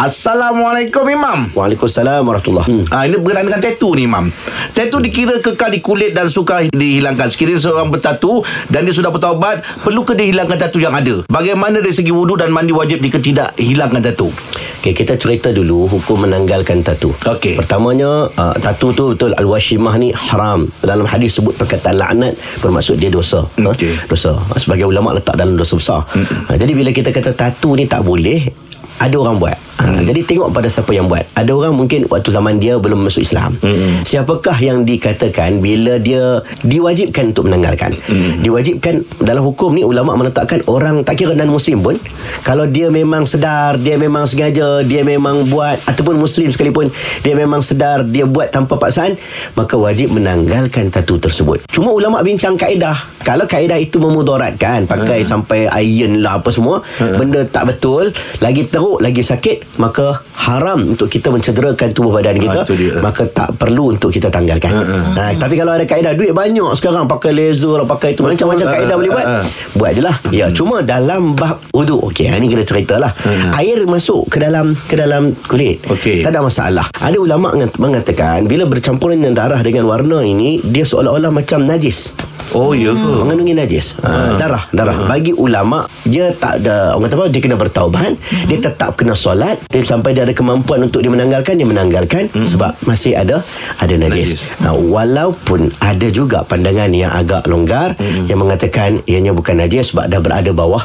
Assalamualaikum Imam. Waalaikumsalam warahmatullahi. Hmm. Ah ini berkenaan dengan tattoo ni Imam. Tattoo dikira kekal di kulit dan suka dihilangkan. Sekiranya seorang bertatu dan dia sudah bertaubat, perlu ke dihilangkan tattoo yang ada? Bagaimana dari segi wuduk dan mandi wajib jika tidak hilangkan tattoo? Okey, kita cerita dulu hukum menanggalkan tatu. Okey. Pertamanya, uh, tatu tu betul al-washimah ni haram. Dalam hadis sebut perkataan laknat bermaksud dia dosa. Ha? Okey. Dosa. Sebagai ulama letak dalam dosa besar. Ha, jadi bila kita kata tatu ni tak boleh, ada orang buat. Ha, Jadi tengok pada siapa yang buat. Ada orang mungkin waktu zaman dia belum masuk Islam. Mm-mm. Siapakah yang dikatakan bila dia diwajibkan untuk menanggalkan? Diwajibkan dalam hukum ni ulama meletakkan orang tak kira non muslim pun kalau dia memang sedar, dia memang sengaja, dia memang buat ataupun muslim sekalipun dia memang sedar dia buat tanpa paksaan, maka wajib menanggalkan tatu tersebut. Cuma ulama bincang kaedah. Kalau kaedah itu memudaratkan, pakai sampai iron lah apa semua, benda tak betul, lagi teruk, lagi sakit, maka haram untuk kita mencederakan tubuh badan kita, itu dia. maka tak perlu untuk kita tanggalkan. Ha, tapi kalau ada kaedah duit banyak sekarang pakai laser lah, pakai itu macam-macam Ha, kaedah ha, boleh buat. ha, ha. Buat je lah. Ya, cuma dalam bab wuduk. Okey, ha, ni kena cerita lah. Air masuk ke dalam ke dalam kulit. Okey. Tak ada masalah. Ada ulama mengat- mengatakan bila bercampur dengan darah dengan warna ini dia seolah-olah macam najis. Oh ya ke? Mengandungi najis ha, Darah Darah Bagi ulama Dia tak ada Orang kata apa Dia kena bertaubat Dia tetap kena solat dia Sampai dia ada kemampuan Untuk dia menanggalkan Dia menanggalkan Sebab masih ada Ada najis, Najis. Ha, Walaupun Ada juga pandangan yang agak longgar Yang mengatakan Ianya bukan najis Sebab dah berada bawah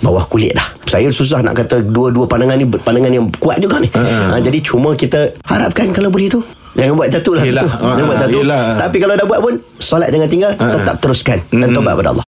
Bawah kulit dah. Saya susah nak kata Dua-dua pandangan ni Pandangan yang kuat juga ni. Ha, Jadi cuma kita Harapkan kalau boleh tu. Jangan buat jatuh lah Yelah. situ. Jangan buat jatuh. yelah. Tapi kalau dah buat pun Solat jangan tinggal Tetap teruskan Dan tobat pada Allah